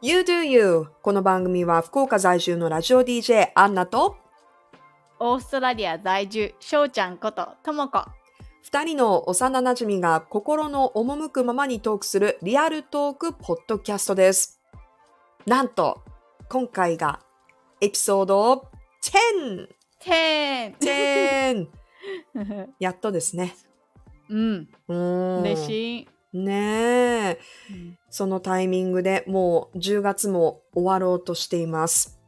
You Do You この番組は福岡在住のラジオ DJ アンナとオーストラリア在住、しょうちゃんことともこ。二人の幼馴染が心の赴くままにトークするリアルトークポッドキャストです。なんと、今回がエピソード 10! て 10! ーん。やっとですね。うん、うーん嬉しい。ねえ。そのタイミングでもう10月も終わろうとしています。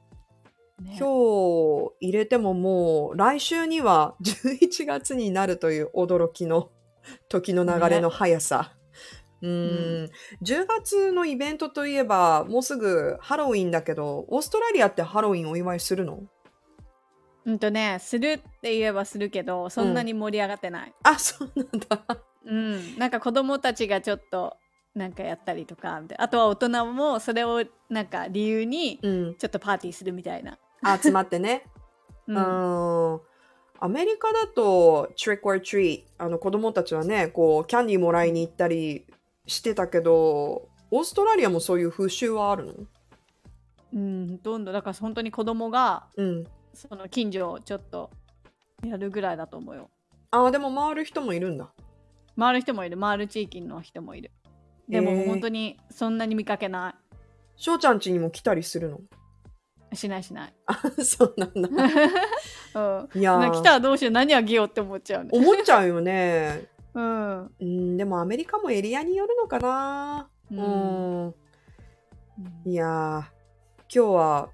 ね今日入れてももう来週には11月になるという驚きの時の流れの速さ。うーん、10月のイベントといえばもうすぐハロウィンだけど、オーストラリアってハロウィンお祝いするの？うんとね、するって言えばするけど、そんなに盛り上がってない。あ、そうなんだ。うん、なんか子供たちがちょっとなんかやったりとか、あとは大人もそれをなんか理由にうん。ちょっとパーティーするみたいな。集まってね。う、うんん。アメリカだと trick or treat あの子供たちはねこうキャンディーもらいに行ったりしてたけどオーストラリアもそういう風習はあるの？うん、ほとんどだから本当に子供がうんその近所をちょっとやるぐらいだと思うよ。ああでも回る人もいるんだ回る人もいる。回る地域の人もいる。でも本当にそんなに見かけな翔ちゃん家にも来たりするの？いしないしない、あそうなんだ。うん、いや来たらどうしよう。何あげようって思っちゃうね思っちゃうよね。うん、うんでもアメリカもエリアによるのかな。ううん。ん。いやー。今日は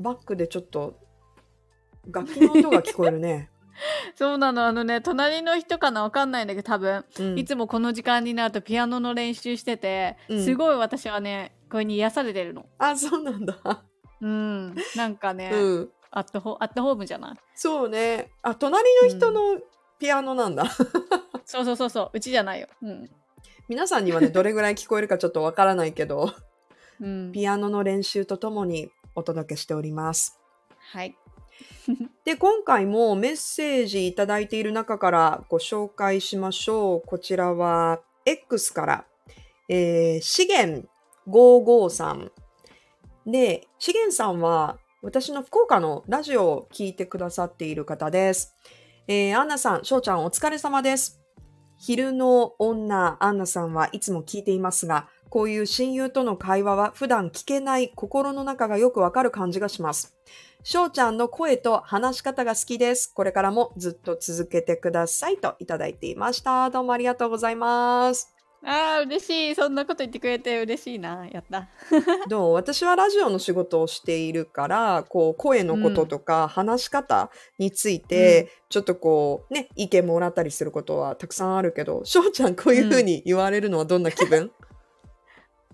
バックでちょっと楽器の音が聞こえるね、そうなの。あのね隣の人かな？わかんないんだけど多分、うん。いつもこの時間になるとピアノの練習してて、うん。すごい私はねこれに癒されてるの。あそうなんだ。うん。なんかね、うん。アットホアットホームじゃない？そうね。あ、隣の人のピアノなんだ。そうそうそうそう。うちじゃないよ。うん、皆さんにはね、どれぐらい聞こえるかちょっとわからないけど、うん、ピアノの練習とともにお届けしております。はい で、今回もメッセージいただいている中からご紹介しましょう。こちらは X から、えー、資源55さん。で、資源さんは私の福岡のラジオを聞いてくださっている方です。えー、アンナさん、翔ちゃんお疲れ様です。昼の女、アンナさんはいつも聞いていますが、こういう親友との会話は普段聞けない心の中がよくわかる感じがします。翔ちゃんの声と話し方が好きです。これからもずっと続けてくださいといただいていました。どうもありがとうございます。あー嬉しいそんなこと言ってくれて嬉しいなやった どう？私はラジオの仕事をしているから、こう、声のこととか話し方について、ちょっとこう、ね、意見もらったりすることはたくさんあるけど、翔ちゃんこういうふうに言われるのはどんな気分、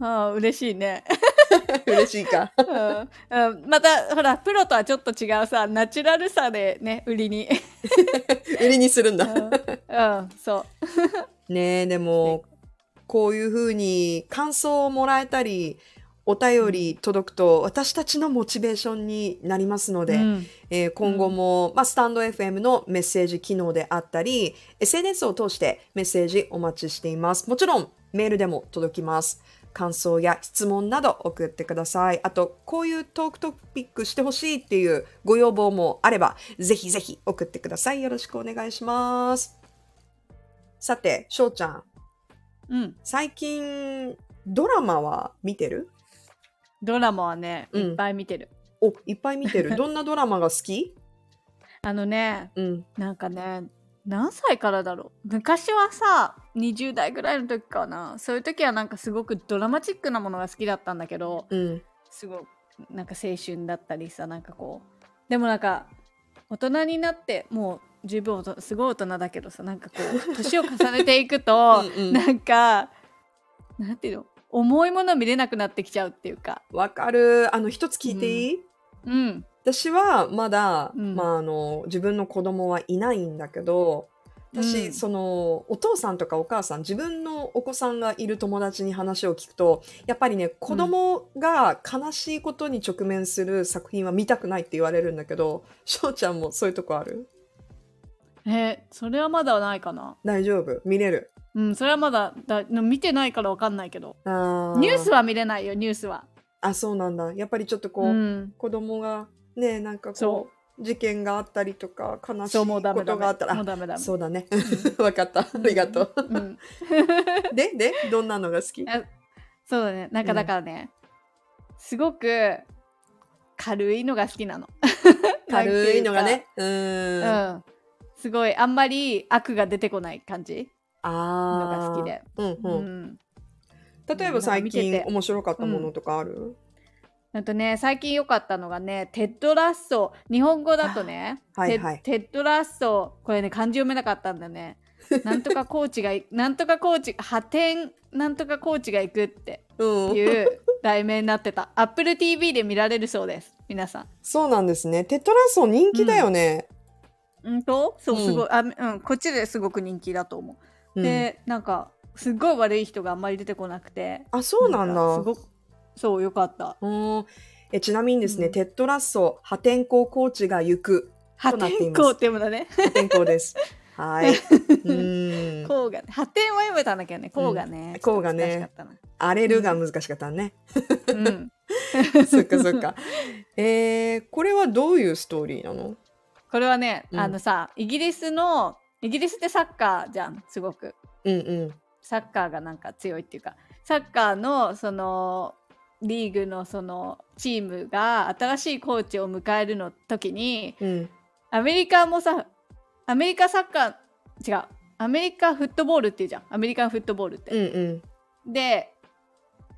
あー嬉しいね。嬉しいか。うん。うん。またほらプロとはちょっと違うさナチュラルさでね売りに。売りにするんだ。うん、うん、そう。ねえ、でも、こういうふうに感想をもらえたり、お便り届くと私たちのモチベーションになりますので、うん。えー今後も、まあ、スタンド FM のメッセージ機能であったり、SNS を通してメッセージお待ちしています。もちろんメールでも届きます。感想や質問など送ってください。あと、こういうトークトピックしてほしいっていうご要望もあれば、ぜひぜひ送ってください。よろしくお願いします。さて、翔ちゃん、うん、最近ドラマは見てる？ドラマはねうんいっぱい見てる、お、いっぱい見てる。どんなドラマが好き？あのねうん。なんかね何歳からだろう？昔はさ20代ぐらいの時かな。そういう時はなんかすごくドラマチックなものが好きだったんだけどうん。すごくなんか青春だったりさなんかこうでもなんか大人になってもう十分すごい大人だけどさなんかこう 年を重ねていくとうんうん。なんかなんていうの？重いもの見れなくなってきちゃうっていうか。わかる。あの、一つ聞いていい、うん。私はまだ、うん。まあ、あの自分の子供はいないんだけど私、うん。そのお父さんとかお母さん自分のお子さんがいる友達に話を聞くとやっぱりね子供が悲しいことに直面する作品は見たくないって言われるんだけど翔ちゃんもそういうとこある？えそれはまだないかな。大丈夫？見れる？うんそれはまだだ見てないからわかんないけど。あニュースは見れないよニュースは。あ、そうなんだ。やっぱりちょっとこう、うん、子供がね、なんかこそう事件があったりとか、悲しいことがあったら、そうだね。わかった。ありがとう。うん、で、で、どんなのが好き？あそうだね。なんかうんだからね、すごく軽いのが好きなの。軽いのがね。うなん。すごいあんまり悪が出てこない感じのああ。が好きで、うんううん。ん、例えば最近面白かったものとかある？あとね最近良かったのがねテッドラッソ。日本語だとねはいはい。テテッドラッソ。これね漢字読めなかったんだね。なんとかコーチがいなんとかコーチ破天なんとかコーチが行くってうん。いう題名になってた。Apple TV で見られるそうです皆さん。そうなんですね。テッドラッソ人気だよね。うん。と？そううんすごい、あうん。こっちですごく人気だと思う、うん。でなんかすっごい悪い人があんまり出てこなくて。あ、そうなんだ。かすごくそうよかった。うんえちなみにですね、うん。テッドラッソ破天荒コーチが行く。破となっています。天荒って読むんだね破天荒です。はい。うん。こうが破天は読めたんだけどねこうがね、こうがねちょっと難しかったな。荒れるが難しかったね。うん、そっかそっか。えー、これはどういうストーリーなの？これはね、うん。あのさイギリスのイギリスってサッカーじゃんすごく。うんうん。サッカーがなんか強いっていうか。サッカーのそのリーグのそのチームが新しいコーチを迎えるの時にうん。アメリカもさアメリカサッカー違うアメリカフットボールっていうじゃんアメリカンフットボールって、うんうん。で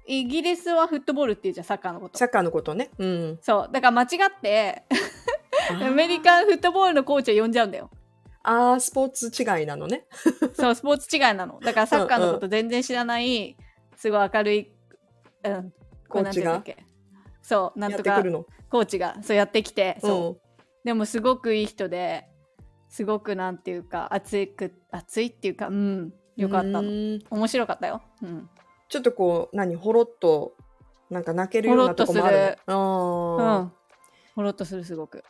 イギリスはフットボールっていうじゃんサッカーのことサッカーのことね。うん。そうだから間違ってアメリカンフットボールのコーチを呼んじゃうんだよあー、スポーツ違いなのね。そうスポーツ違いなのだからサッカーのこと全然知らないすごい明るい、うん、コーチが？そうなんとか。コーチがそうやってきてそう、うん。でもすごくいい人ですごくなんていうか熱いく熱いっていうかうんよかった面白かったよ、うん、ちょっとこう、何、ほろっと、なんか泣けるようなとこもある、ね。あうーん。ほろっとするすごく。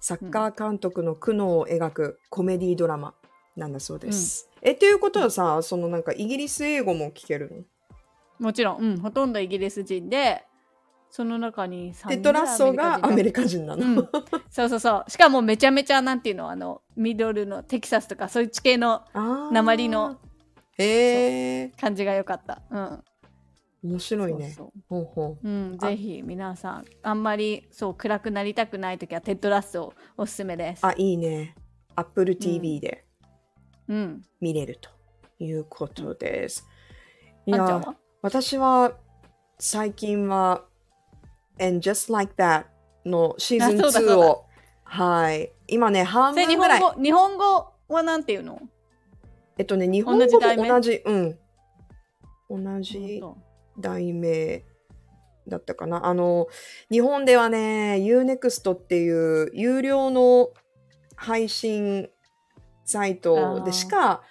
サッカー監督の苦悩を描くコメディドラマなんだそうです。え、っていうことはさ、そのなんかイギリス英語も聞けるの？もちろん、うん、ほとんどイギリス人でその中に3テッドラッソがアメリカ人なの？うん、そうそうそう。しかもめちゃめちゃなんていうの？あのミドルのテキサスとかそういう地形の鉛の。へえ感じが良かった。うん。面白いね。ほうほう。うん、あ。ぜひ皆さんあんまりそう暗くなりたくない時はテッドラッソおすすめです。う。あ、いいね。Apple TV でうん。見れるということです。いや、あんちゃんは？私は最近は And Just Like That のシーズンあそうだそう2を、はい。今ね、半それ日分ぐらい。本語日本語はなんていうの？えっとね、日本語も同じ題名？同じ、うん。同じ本題名だったかな。あの、日本ではね、Unext っていう有料の配信サイトでしか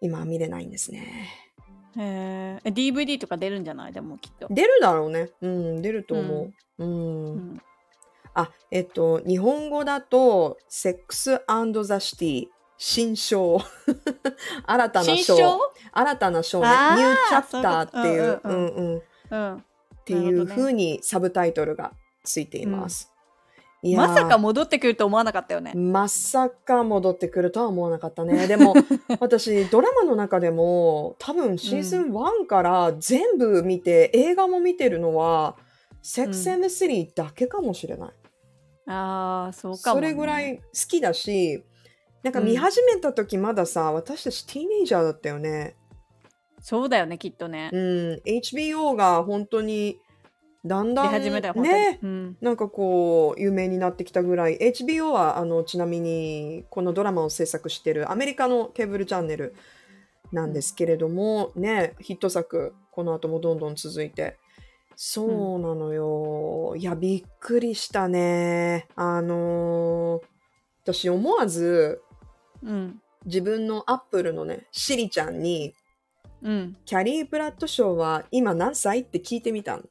今は見れないんですね。当へえ DVD とか出るんじゃない？でもきっと、出るだろうね。うん、出ると思う。うん。うん、あ、えっと、日本語だと、Sex and the City 新章。新たな章。新章？新たな章ね。ニューチャプターっていう、そういうことうんうん。っうんていう風にサブタイトルがついています。いやー。まさか戻ってくると思わなかったよね。まさか戻ってくるとは思わなかったね。でも、私、ドラマの中でも、多分シーズン1から全部見て、映画も見てるのは、セックス・アンド・シティだけかもしれない。ああそうかも、そね、れぐらい好きだし、なんか見始めた時まださ、私たちティーネイジャーだったよね。そうだよねきっとね。うん、HBO が本当にだんだん出始めたね、うん。なんかこう有名になってきたぐらい。HBO はあのちなみにこのドラマを制作してるアメリカのケーブルチャンネルなんですけれども、ねヒット作この後もどんどん続いて。そうなのよ、いやびっくりしたね。あのー私思わずうん。自分のアップルのねシリちゃんにうん。キャリー・ブラッドショーは今何歳？って聞いてみたん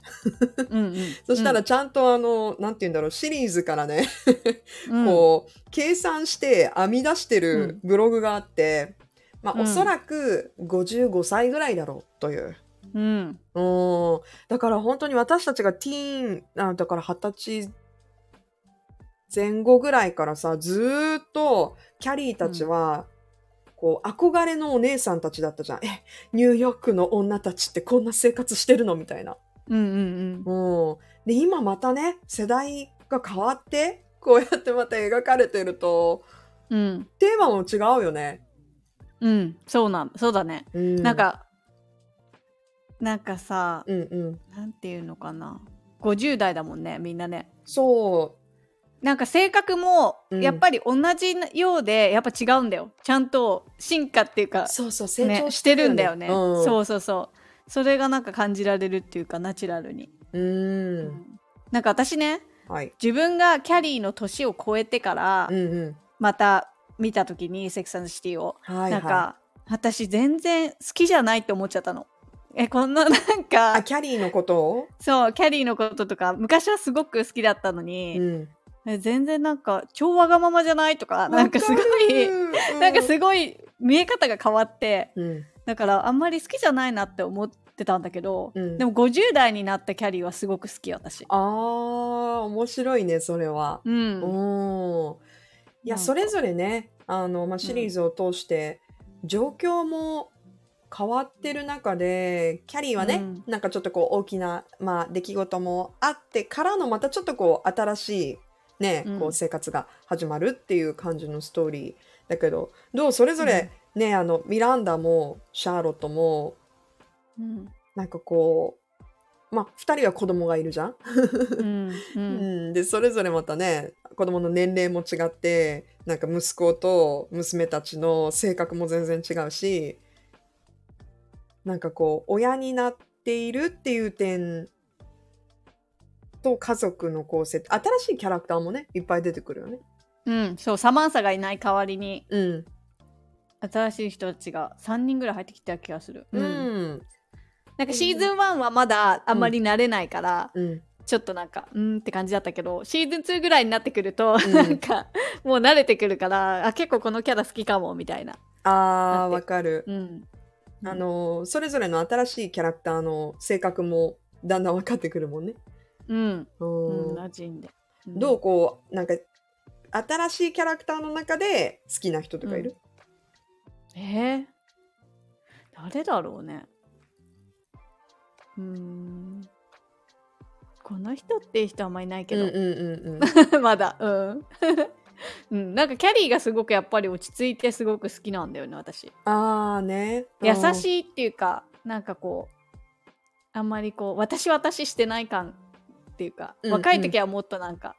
うん。そしたらちゃんとあの、なんて言うんだろう、シリーズからね、うん。こう、計算して編み出してうるブログがあって、まあ、うん。おそらく55歳ぐらいだろうという。うん。うん。だから本当に私たちがティーン、あだから二十歳前後ぐらいからさ、ずーっとキャリーたちは、こう、憧れのお姉さんたちだったじゃん。え、ニューヨークの女たちってこんな生活してるのみたいな。うんうんうん。で、今またね、世代が変わって、こうやってまた描かれてると、うんうんテーマも違うよね。うんそうなんそうだねうん。なん、かなんかさうんうん。なんていうのかな50代だもんねみんなねそなんか性格もうんやっぱり同じようでやっぱ違うんだよちゃんと進化っていうかう。そうそう、成長ねしてるんだよね、うん、そうそうそうそれがなんか感じられるっていうかナチュラルに、う。うん。なんか私ねはい。自分がキャリーの年を超えてからうんうん。また見た時に「セクサンドシティを」はい、はい。なんか私全然好きじゃないって思っちゃったの。えこんななんかあ、キャリーのことを？そうキャリーのこととか昔はすごく好きだったのうに、ん。え全然なんか超わがままじゃないとかなんかすごい、なんかすごい見え方が変わってうん。だからあんまり好きじゃないなって思ってたんだけど、うんでも50代になったキャリーはすごく好き私。あー、面白いね、それは。うん、うん。いや、それぞれね、あの、まあ、シリーズを通して、状況も変わってる中で、キャリーはね、うんなんかちょっとこう大きな、まあ、出来事もあってからの、またちょっとこう新しい、ね、うん。こう生活が始まるっていう感じのストーリーだけど、どうそれぞれ、ね、あの、ミランダもシャーロットも、うん。なんかこう、まあ、二人は子供がいるじゃん。うんううん ん、でそれぞれまたね子供の年齢も違ってなんか息子と娘たちの性格も全然違うしなんかこう親になっているっていう点と家族の構成新しいキャラクターもねいっぱい出てくるよね。うん、そうサマンサがいない代わりにうん、新しい人たちが3人ぐらい入ってきた気がする。うんなんかシーズン1はまだあんまり慣れないから、うんちょっとなんかうーんって感じだったけどシーズン2ぐらいになってくると、うんなんかもう慣れてくるからあ結構このキャラ好きかもみたいな。あーわかる。うん、あのそれぞれの新しいキャラクターの性格もだんだん分かってくるもんね。うん、ううんん、馴染んで。ん。どうこうなんか新しいキャラクターの中で好きな人とかいる、えー、誰だろうね。うーん。この人っていう人はあんまりいないけど、うんうんうんうん。まだ。うん、うん、なんかキャリーがすごくやっぱり落ち着いてすごく好きなんだよね私。ああね。優いしいっていうかなんかこうあんまりこう私私してない感っていうか、うん若い時はもっとなんか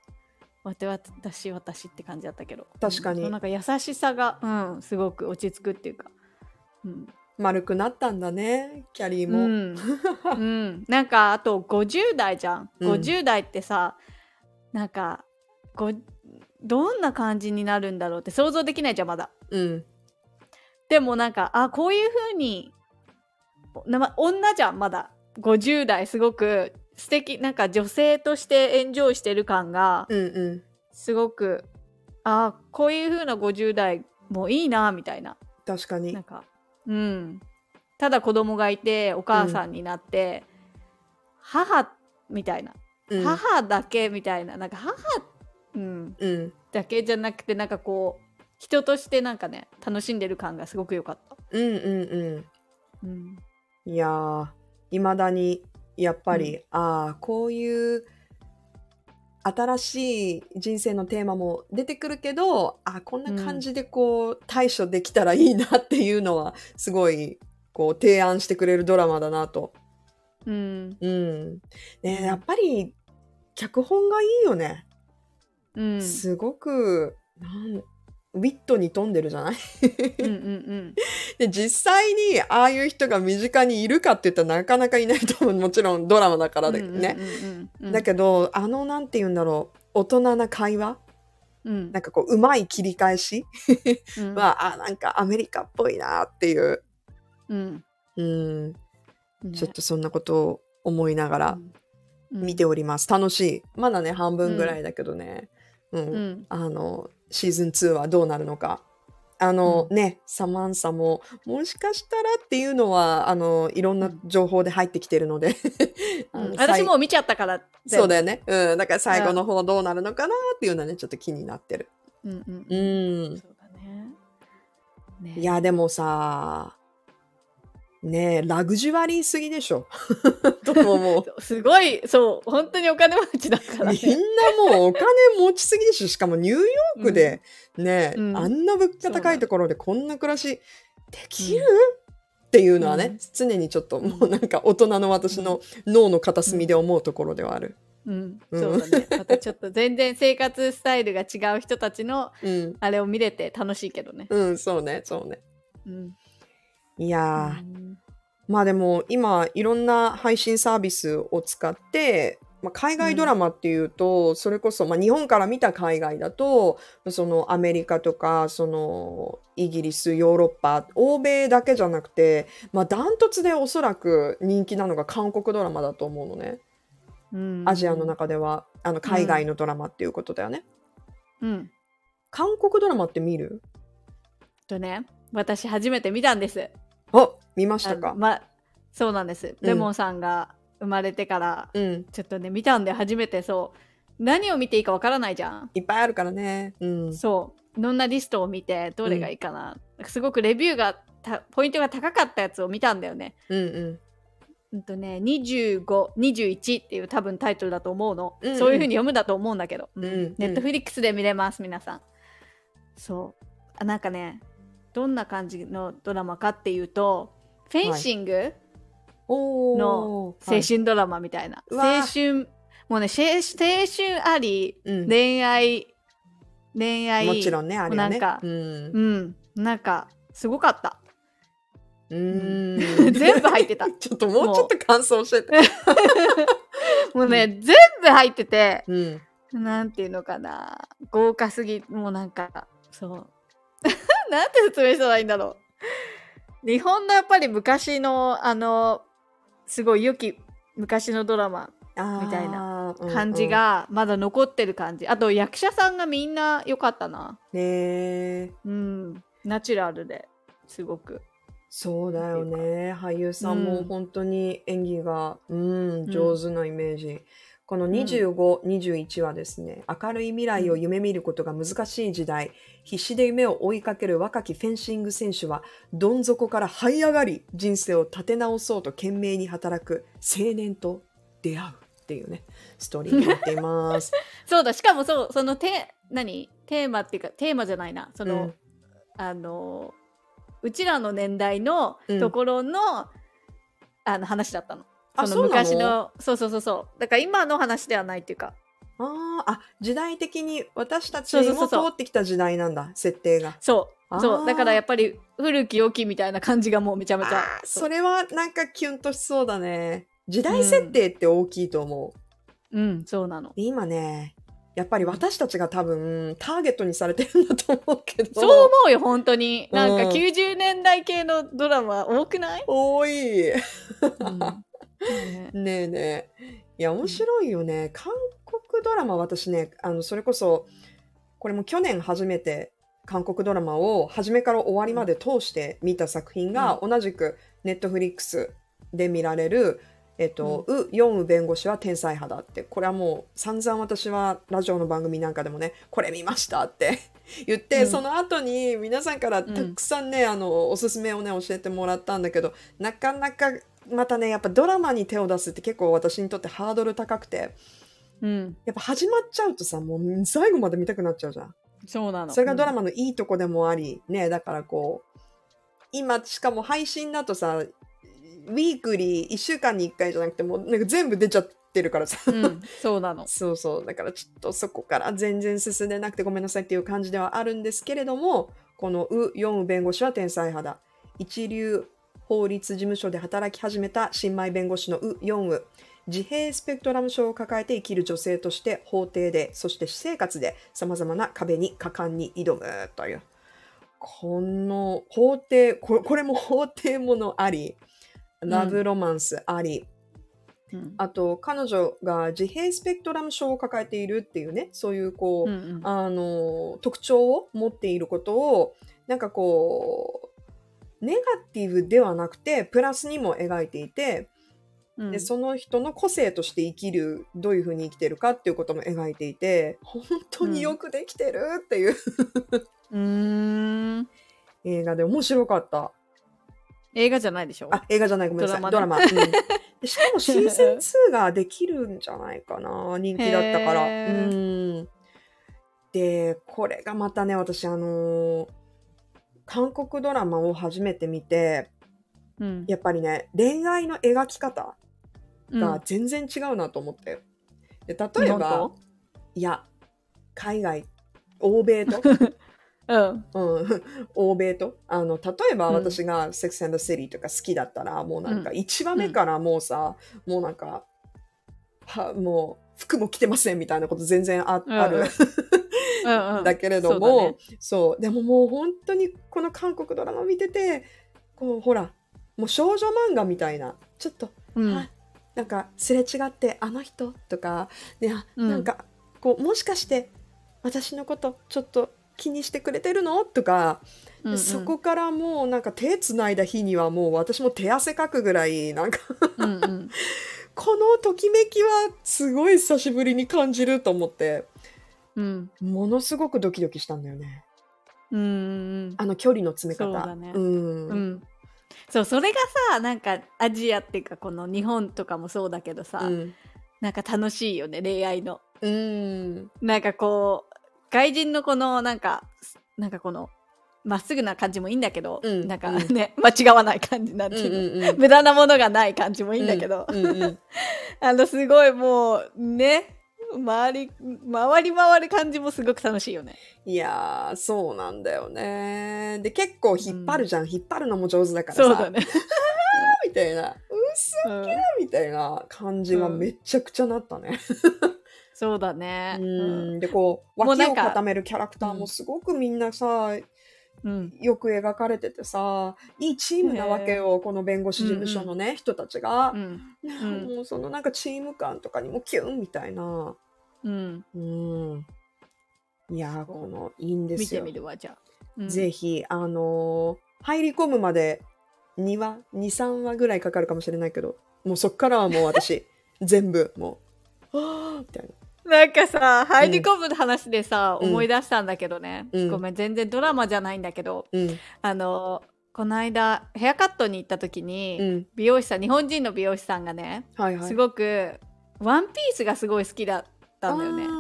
私私私って感じだったけど。確かに。なんか優しさが、うん、すごく落ち着くっていうか、うん。丸くなったんだねキャリーも、うん。うん、なんかあと50代じゃん。うん。50代ってさ、なんかごどんな感じになるんだろうって想像できないじゃんまだ。うん。でもなんかあこういう風になま女じゃんまだ。50代すごく素敵なんか女性としてエンジョイしてる感がうんうん。すごくあこういう風な50代もいいなみたいな。確かに。なんかうん。ただ子供がいてお母さんになって、母みたいな、うん。母だけみたいな。なんか母、うん、うん。だけじゃなくてなんかこう人としてなんかね楽しんでる感がすごく良かった。うんうんううん。んいやーいまだにやっぱり、ああこういう新しい人生のテーマも出てくるけどあこんな感じでこう、対処できたらいいなっていうのはすごいこう提案してくれるドラマだなと。うん。うん、ねやっぱり脚本がいいよね。うん。すごくなんウィットに富んでるじゃない？うんうんで実際にああいう人が身近にいるかって言ったらなかなかいないと思う。もちろんドラマだからうんだけどね。だけどあのなんて言うんだろう。大人な会話？うん。なんかこううまい切り返し？うん。はあなんかアメリカっぽいなっていう、うん。うん、ね。ちょっとそんなことを思いながらうん。見ております。楽しい。まだね半分ぐらいだけどね。うん。うん。あのシーズン2はどうなるのかあの、ね、サマンサも、もしかしたらっていうのは、あの、いろんな情報で入ってきてるので。あのうん私もう見ちゃったから。そうだよ。よね。うん。だから最後の方どうなるのかなっていうのはね、ちょっと気になってる。うんうんううん。ん。そうだね。ねいや、でもさ、ねえ、ラグジュアリーすぎでしょ。と思う。すごい、そう、本当にお金持ちだからね。みんなもうお金持ちすぎでしょ。しかもニューヨークで、ねえ、うんあんな物価高いところでこんな暮らしできる、っていうのはね、うん常にちょっともうなんか大人の私の脳の片隅で思うところではある。うん、うんそうだね。またちょっと全然生活スタイルが違う人たちのうん。あれを見れて楽しいけどね。うん、そうね、そうね。うん。いやー、うん。まあでも今いろんな配信サービスを使って、まあ、海外ドラマっていうと、それこそ、まあ、日本から見た海外だとそのアメリカとかそのイギリスヨーロッパ欧米だけじゃなくて、まあ、ダントツでおそらく人気なのが韓国ドラマだと思うのね。うん。アジアの中では。あの海外のドラマっていうことだよね、うん。韓国ドラマって見る？とね、私初めて見たんです。あ見ましたか？ま、そうなんです。レモンさんが生まれてから、うんちょっとね、見たんで初めてそう、何を見ていいかわからないじゃん。いっぱいあるからねうんそう。いろんなリストを見て、どれがいいかな。すごくレビューがた、ポイントが高かったやつを見たんだよね。うんうんうんとね、25、21っていう多分タイトルだと思うの。うんうんそういう風に読むんだと思うんだけど。うんうんネットフリックスで見れます、皆さん。そう。あなんかね、どんな感じのドラマかっていうと、フェンシングのはい青春ドラマみたいな。うわー青春、もうね、青青春あり、うん恋愛、恋愛。もちろんね、あれはね。なんかうん。うん。なんか、すごかった。うーん 全部入ってた。ちょっともうちょっと感想教えて。もうね、全部入ってて、うん。なんていうのかな。豪華すぎ、もうなんか、そう。なんて説明したらいいんだろう。日本のやっぱり昔の、あの、すごい良き昔のドラマみたいな感じ。がまだ残ってる感じ。あと役者さんがみんな良かったな。うんうんねえ。うん。ナチュラルですごく。そうだよね。俳優さんもうん本当に演技が、うん、ん上手なイメージ。この25、21はですね、明るい未来を夢見ることが難しい時代、必死で夢を追いかける若きフェンシング選手は、どん底から這い上がり、人生を立て直そうと懸命に働く青年と出会うっていうね、ストーリーになっています。そうだ、しかもそう、そのテ、何？テーマっていうか、テーマじゃないな。その、うんあの、うちらの年代のうんところの、あの話だったの。そのあそうなの？昔の、そうそうそうそう。だから今の話ではないっていうか、あーあ、時代的に私たちも通ってきた時代なんだ、設定が。そう。そう。だからやっぱり古き良きみたいな感じがもうめちゃめちゃそれはなんかキュンとしそうだね。時代設定って大きいと思う。うん、そうなの。で今ね、やっぱり私たちが多分ターゲットにされてるんだと思うけど。そう思うよ、本当に。なんかうん90年代系のドラマ多くない、多い。うんね。ねえねえ。いや、面白いよね。韓国ドラマ、私ね、あの、それこそ、これも去年初めて韓国ドラマを初めから終わりまで通して見た作品が、同じくネットフリックスで見られる、えっと、ウ・ヨンウ弁護士は天才派だって、これはもう散々私はラジオの番組なんかでもね、これ見ましたって 言って、うん。その後に皆さんからたくさんね、あの、おすすめをね、教えてもらったんだけど、なかなかまたね、やっぱドラマに手を出すって結構私にとってハードル高くて、うん、やっぱ始まっちゃうとさ、もう最後まで見たくなっちゃうじゃん。そうなの。それがドラマ。マのいいとこでもあり、ね、だからこう、今しかも配信だとさ、ウィークリー1週間に1回じゃなくてもうなんか全部出ちゃってるからさ。うん、そうなの。そうそう。だからちょっとそこから全然進んでなくてごめんなさいっていう感じではあるんですけれども、このウ・ヨンウ弁護士は天才派だ。一流法律事務所で働き始めた新米弁護士のウ・ヨンウ。自閉スペクトラム症を抱えて生きる女性として法廷で、そして私生活で様々な壁に果敢に挑むという。この法廷、ここれも法廷ものあり、ラブロマンスあり、うんあと彼女が自閉スペクトラム症を抱えているっていうねそういうこう、うんうんあの特徴を持っていることをなんかこうネガティブではなくてプラスにも描いていて、うんでその人の個性として生きるどういうふうに生きてるかっていうことも描いていて本当によくできてるっていう、うーん。映画で面白かった。映画じゃないでしょ？あ、映画じゃない、ごめんなさい。ドドラマ。うんでしかも シーズン2ができるんじゃないかな。人気だったから。うん。で、これがまたね、私、あのー韓国ドラマを初めて見て、うん。やっぱりね、恋愛の描き方うん。が全然違うなと思って。で例日本えばと、いや、海外、欧米と、うん。うん、欧米と？あの例えばうん。私が「セックス・アンド・シティ」とか好きだったら、もうなんか1話目からもうさ、もうなんかはもう服も着てませんみたいなこと全然ある うんうん。だけれどそうね。そう,、でももう本当にこの韓国ドラマ見ててこうほらもう少女漫画みたいなちょっと、うん。あなんかすれ違ってあの人とか、ねあうん。なんかこうもしかして私のことちょっと気にしてくれてるの？とか、うんうん。そこからもうなんか手つないだ日にはもう私も手汗かくぐらいなんかうんうん。このときめきはすごい久しぶりに感じると思ってうん。ものすごくドキドキしたんだよね。うんうんあの距離の詰め方。そうだね。うん。うん。うん。そう、それがさ、なんかアジアっていうか、この日本とかもそうだけどさ、うん。なんか楽しいよね、恋愛の。うん。なんかこう、外人のこの、なんか、なんかこの、まっすぐな感じもいいんだけど、うん。なんかうん。ね、間違わない感じなんてうんいうの、うんうん無駄なものがない感じもいいんだけど、うんうん。あの、すごいもう、ね、回り、回り回る感じもすごく楽しいよね。いやーそうなんだよねで結構引っ張るじゃん、引っ張るのも上手だからさそうだね。みたいなうっすうんみたいな感じがめちゃくちゃなったね。そうだね。うん、でこう脇を固めるキャラクターもすごくみんなさ、うん。よく描かれててさいいチームなわけよこの弁護士事務所のね、人たちがう、ん。んもうそのなんかチーム感とかにもキュンみたいな。うん。うん、いやーこのいいんですよ見てみ。るわ、じゃあ。うんぜひあのー入り込むまで2話23話ぐらいかかるかもしれないけどもうそっからはもう私 全部もうは あみたいな。なんかさ、入り込む話でさ、うん思い出したんだけどね、うんごめん、全然ドラマじゃないんだけど、うんあの、この間、ヘアカットに行った時に、うん美容師さん、日本人の美容師さんがね、はいはい。すごく、ワンピースがすごい好きだったんだよねあ。ー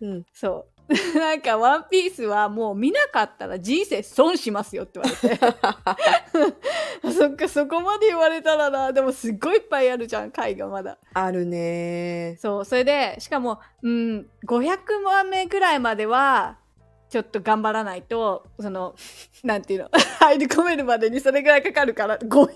うんうん。そう。なんか、ワンピースはもう見なかったら人生損しますよって言われて。そっか、そこまで言われたらな。でもすっごいいっぱいあるじゃん、回がまだ。あるねそう、それで、しかも、うん、500話目ぐらいまでは、ちょっと頑張らないと、その、なんていうの、入り込めるまでにそれぐらいかかるから、500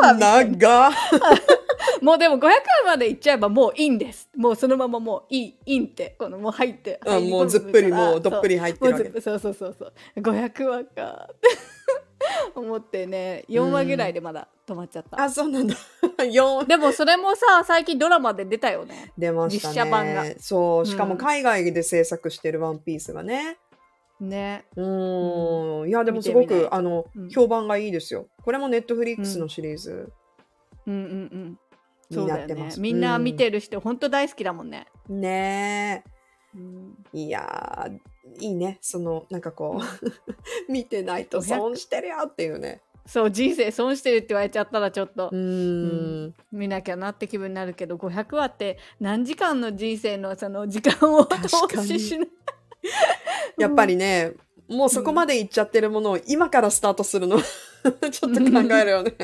話長っ もうでも500話までいっちゃえばもういいんです。もうそのままもういい、いいんって、このもう入って。うんもうずっぷりもうどっぷり入ってるわけそうそうそうそうそう。500話か 思ってね、4話ぐらいでまだ止まっちゃった。あ、そうなんだ。4でもそれもさ、最近ドラマで出たよね。出ましたね。実写版がそう、しかもうん海外で制作してるワンピースがね。ね。うーん。いや、でもすごく、あの、うん評判がいいですよ。これもネットフリックスのシリーズうんうんうん。そにうだよなってます。。ねみんな見てる人、ほんと大好きだもんね。うんねうんえ。いやー、いいね。その、なんかこう、見てないと損してるよっていうね。そう、人生損してるって言われちゃったらちょっとう、ーん。見なきゃなって気分になるけど500話って何時間の人生のその時間を確かに投資しない？やっぱりね、もうそこまでいっちゃってるものを今からスタートするの ちょっと考えるよね。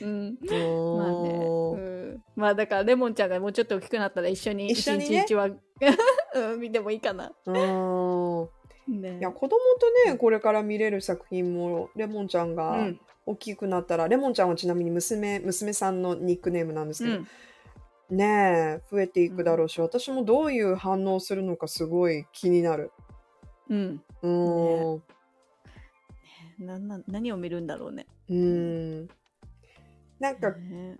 うん、うん、まあね、まあだからレモンちゃんがもうちょっと大きくなったら一緒に一日一話うん見てもいいかな、ね、いや子供とねこれから見れる作品もレモンちゃんうがん。大きくなったら、レモンちゃんはちなみに娘娘さんのニックネームなんですけど、うんねえ増えていくだろうし、私もどういう反応するのかすごい気になる。うん。うーん、なな何を見るんだろうね。うーん。なんかね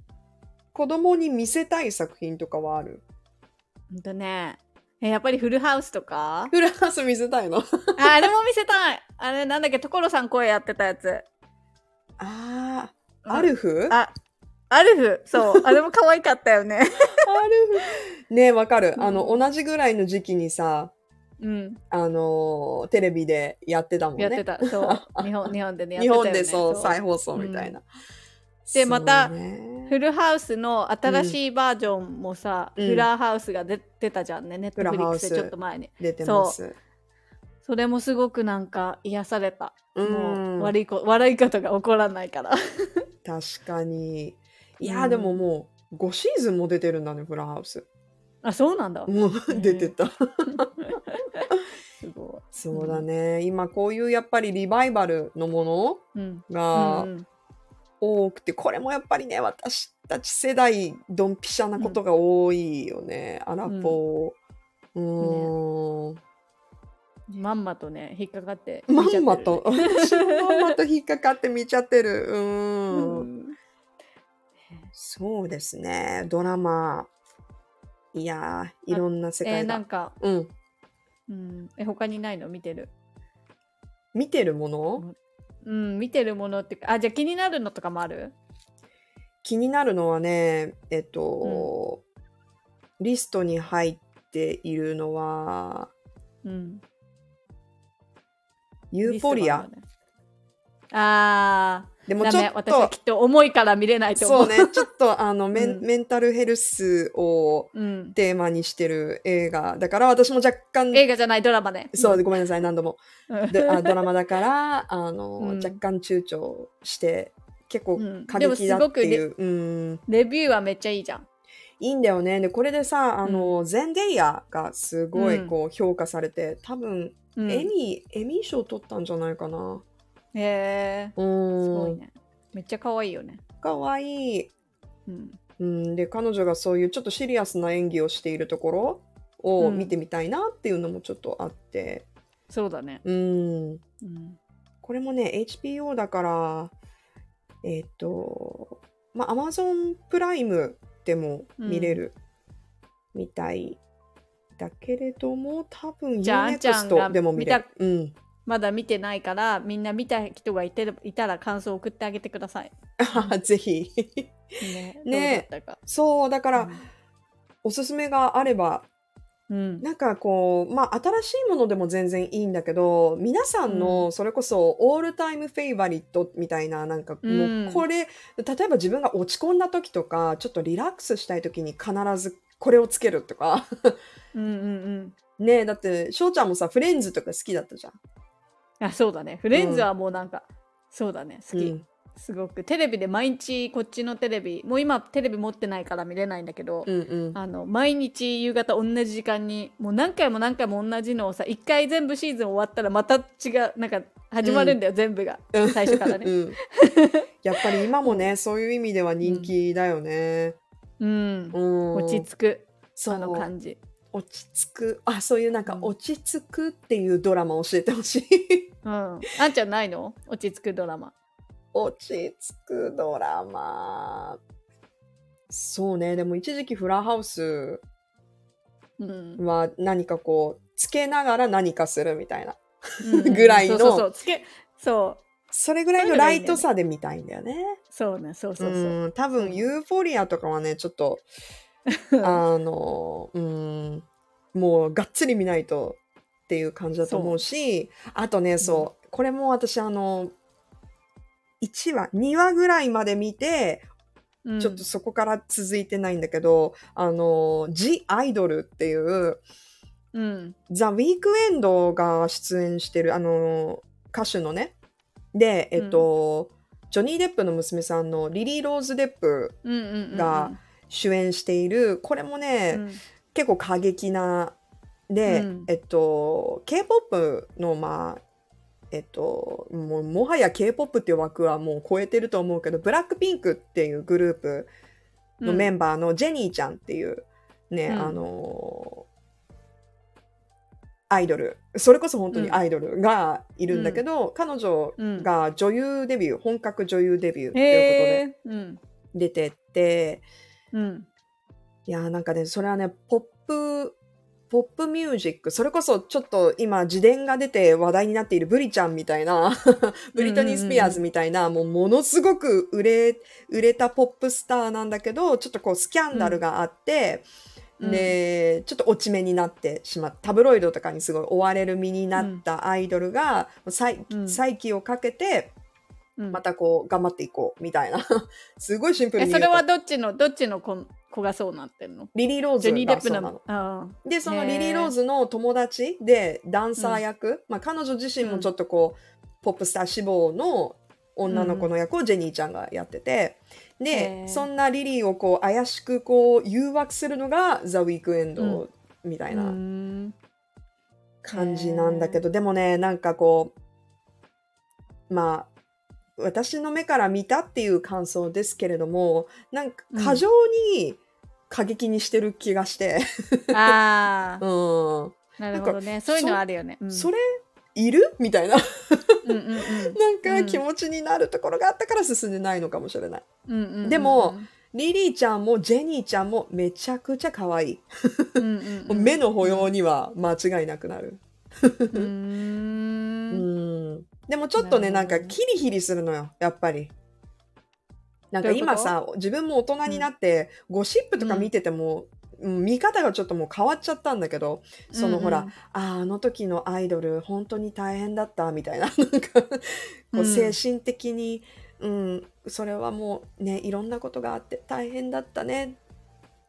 子供に見せたい作品とかはある？ほんとね。えやっぱりフルハウスとか？フルハウス見せたいの？ああれも見せたい。あれなんだっけ所さん声やってたやつ。あうん。ー、アルフ？あアルフそうあれも可愛かったよねアルフ。ねわかる。うんあの、同じぐらいの時期にさ、うんあのーテレビでやってたもんね。やってたそう 日本日本でねやって日たよね本でそう、再放送みたいな。でまたフルハウスの新しいバージョンもさ、うんフラーハウスが出てたじゃんね、ネットフリックスでちょっと前に。出てます。それもすごくなんか癒された。うんもう悪いこ悪いことが起こらないから。確かに。いやでももう、5シーズンも出てるんだね、フラハウス。あ、そうなんだ。もう出てた。すごそうだね。今こういうやっぱりリバイバルのもの。が多くて、これもやっぱりね、私たち世代、ドンピシャなことが多いよね。アラフォー。うーん。まんまとね、引っかかってまんまと、まんまと引っかかって見ちゃってる。うん。そうですね。ドラマ。いやー、いろんな世えー界が。なんか、うん。うん、え、他にないの？見てる。見てるもの？うん、見てるものってか、あ、じゃあ気になるのとかもある？気になるのはね、えっと、リストに入っているのは、うん。ユーフォリア。リストがあるのねあー、でもちょっダメ私はとき、っと重いから見れないと思。そううね、ちょっとあの メン、うんメンタルヘルスをうん。テーマにしてる映画だから、私も若干、映画じゃないドラマね。そう、ごめんなさい、何度も。うん。であドラマだから、あの、うん若干躊躇して、結構うん過激だっていう。うんレビューはめっちゃいいじゃん。いいんだよね。で、これでさ、あの、ゼンデイヤがすごいこう評価されて、多分、うん、エミー、エミー賞取ったんじゃないかな。へえうー、すごいん。ね。めっちゃ可愛いよね。かわいい。うん。うん、で、彼女がそういうちょっとシリアスな演技をしているところをうん見てみたいなっていうのもちょっとあって。そうだね。うん。うん。これもね、HBO だから、えっ、と、まあ、Amazon プライムでも見れるみたいだけれども、多分じゃああんちゃんが UNEXT でも見れる。うん。まだ見てないから、みんな見た人がいていたら感想を送ってあげてください。ぜひ。ね。ねどうだったか。そう、だから、おすすめがあれば、うん。なんかこう、まあ、新しいものでも全然いいんだけど、皆さんうの、それこそ、オールタイムフェイバリットみたいな、なんか、うんもう、これ、例えば自分が落ち込んだ時とか、ちょっとリラックスしたい時に必ずこれをつけるとか。うんうんうん。ねえ、だって、翔ちゃんもさ、フレンズとか好きだったじゃん。あ、そうだね。フレンズはもうなんか、そうだね。好き。うんすごく。テレビで毎日こっちのテレビ、もう今テレビ持ってないから見れないんだけど、うんうん。あの毎日夕方同じ時間にもう何回も何回も同じのをさ一回全部シーズン終わったらまた違うなんか始まるんだよ、全部がうん最初からねうんやっぱり今もね、そういう意味では人気だよね。うんうん。落ち着くその感じ落ち着く。あ、そういうなんかうん落ち着くっていうドラマ教えてほしい。うんあんちゃんないの？落ち着くドラマ落ち着くドラマ。そうね。でも一時期フラハウスうん、は何かこう、つけながら何かするみたいな。うんぐらいのそうつけそうそれぐらいのライトさで見たいんだよね。そうねそうそうそう、うん。多分ユーフォリアとかはね、ちょっと、あの、うん、もうがっつり見ないとっていう感じだと思うし、あとね、そう、これも私あの、1話、2話ぐらいまで見て、うん。ちょっとそこから続いてないんだけど、あの、ジ・アイドルっていう、うん。ザ・ウィークエンドが出演してる、あの、歌手のね。で、えっと、ジョニー・デップの娘さんのリリー・ローズ・デップうんうんうんうん。が主演している、これもね、うん結構過激な、で、うん。えっと、K-POP の、まあ、えっと、もうもはや K-POP っていう枠はもう超えてると思うけど、ブラックピンクっていうグループのメンバーのジェニーちゃんっていうね、うん。あのアイドル。それこそ本当にアイドルがいるんだけど、彼女うん。が女優デビュー本格女優デビューっていうことで出てってうん。いやーなんかねそれはねポップポップミュージック、それこそちょっと今自伝が出て話題になっているブリちゃんみたいな、ブリトニー・スピアーズみたいな、もうものすごく売れ、売れたポップスターなんだけど、ちょっとこうスキャンダルがあって、うん。で、ちょっと落ち目になってしまった。タブロイドとかにすごい追われる身になったアイドルが、再うん。再起をかけて、うんまたこう頑張っていこうみたいな。すごいシンプルえにそうれはどっちのどっちの子子がそうなってんの？リリー・ローズがそうなの。の。あ。で、そのリリー・ローズの友達でダンサー役、まあ彼女自身もちょっとこう、ポップスター志望の女の子の役をジェニーちゃんがやってて、へで、ー。そんなリリーをこう怪しくこう誘惑するのがザ・ウィークエンドみたあいな感じなんだけど、でもね、なんかこう、まあ、私の目から見たっていう感想ですけれども、なんか過剰に過激にしてる気がして、ああ、うん。なるほどね。そういうのあるよね。うんそれいる？みたいなうんうんうん なんか気持ちになるところがあったから進んでないのかもしれない。うんうんうんうんでも、リリーちゃんもジェニーちゃんもめちゃくちゃ可愛い。うんうん 目の保養には間違いなくなる。うん。でもちょっとね、なんかキリヒリするのよ、やっぱり。なんか今さ、自分も大人になって、ゴシップとか見てても、うん。見方がちょっともう変わっちゃったんだけど、そのほら、ああ、あの時のアイドル、本当に大変だった、みたいな。なんか、こううん。精神的に、うん、それはもうね、いろんなことがあって大変だったね。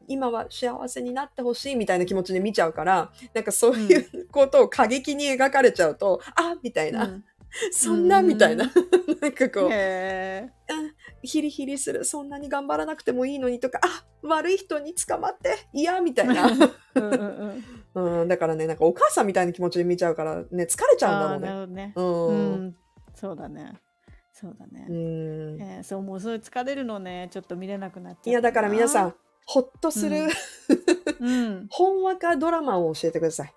今は幸せになってほしいみたいな気持ちで見ちゃうから、なんかそういうことを過激に描かれちゃうと、あみたいな、うん そんなうんみたいな、なんかこう、へヒリヒリする、そんなに頑張らなくてもいいのにとか、あ悪い人に捕まって、嫌みたいな。ー うんうんうんうん、だからね、なんかお母さんみたいな気持ちで見ちゃうからね、疲れちゃうんだろうね。ね。う。うんん、そうだね。そうだね。うんえーそうもうそれ疲れるのねちょっと見れなくなっちゃったいや、だから皆さん、ん、ほっとする、うんうんほんわかドラマを教えてください。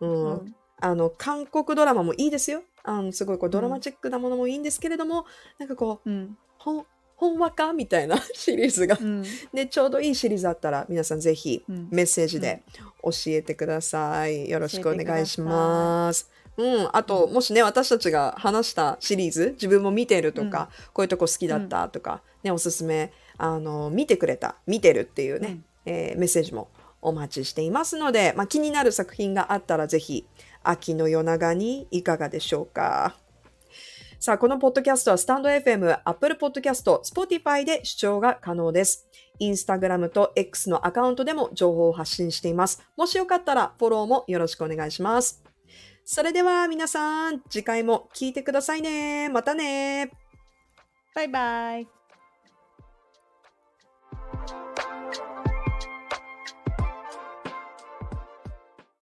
うん。うんあの、韓国ドラマもいいですよ。あの、すごいこうドラマチックなものもいいんですけれども、なんかこう、うん。ほん、ほんわかみたいな シリーズが。うん。で、ちょうどいいシリーズあったら、皆さんぜひうん。メッセージで教えてください。よろしくお願いします。うん、あと、もしね、私たちが話したシリーズ、自分も見てるとか、こういうとこ好きだったとか、ね、おすすめ、あの、見てくれた、見てるっていうね、うん。えーメッセージもお待ちしていますので、まあ、気になる作品があったら、ぜひ、秋の夜長にいかがでしょうか。さあ、このポッドキャストはスタンド FM、Apple Podcast、Spotify で視聴が可能です。インスタグラムと X のアカウントでも情報を発信しています。もしよかったらフォローもよろしくお願いします。それでは皆さん、次回も聞いてくださいね。またね。バイバイ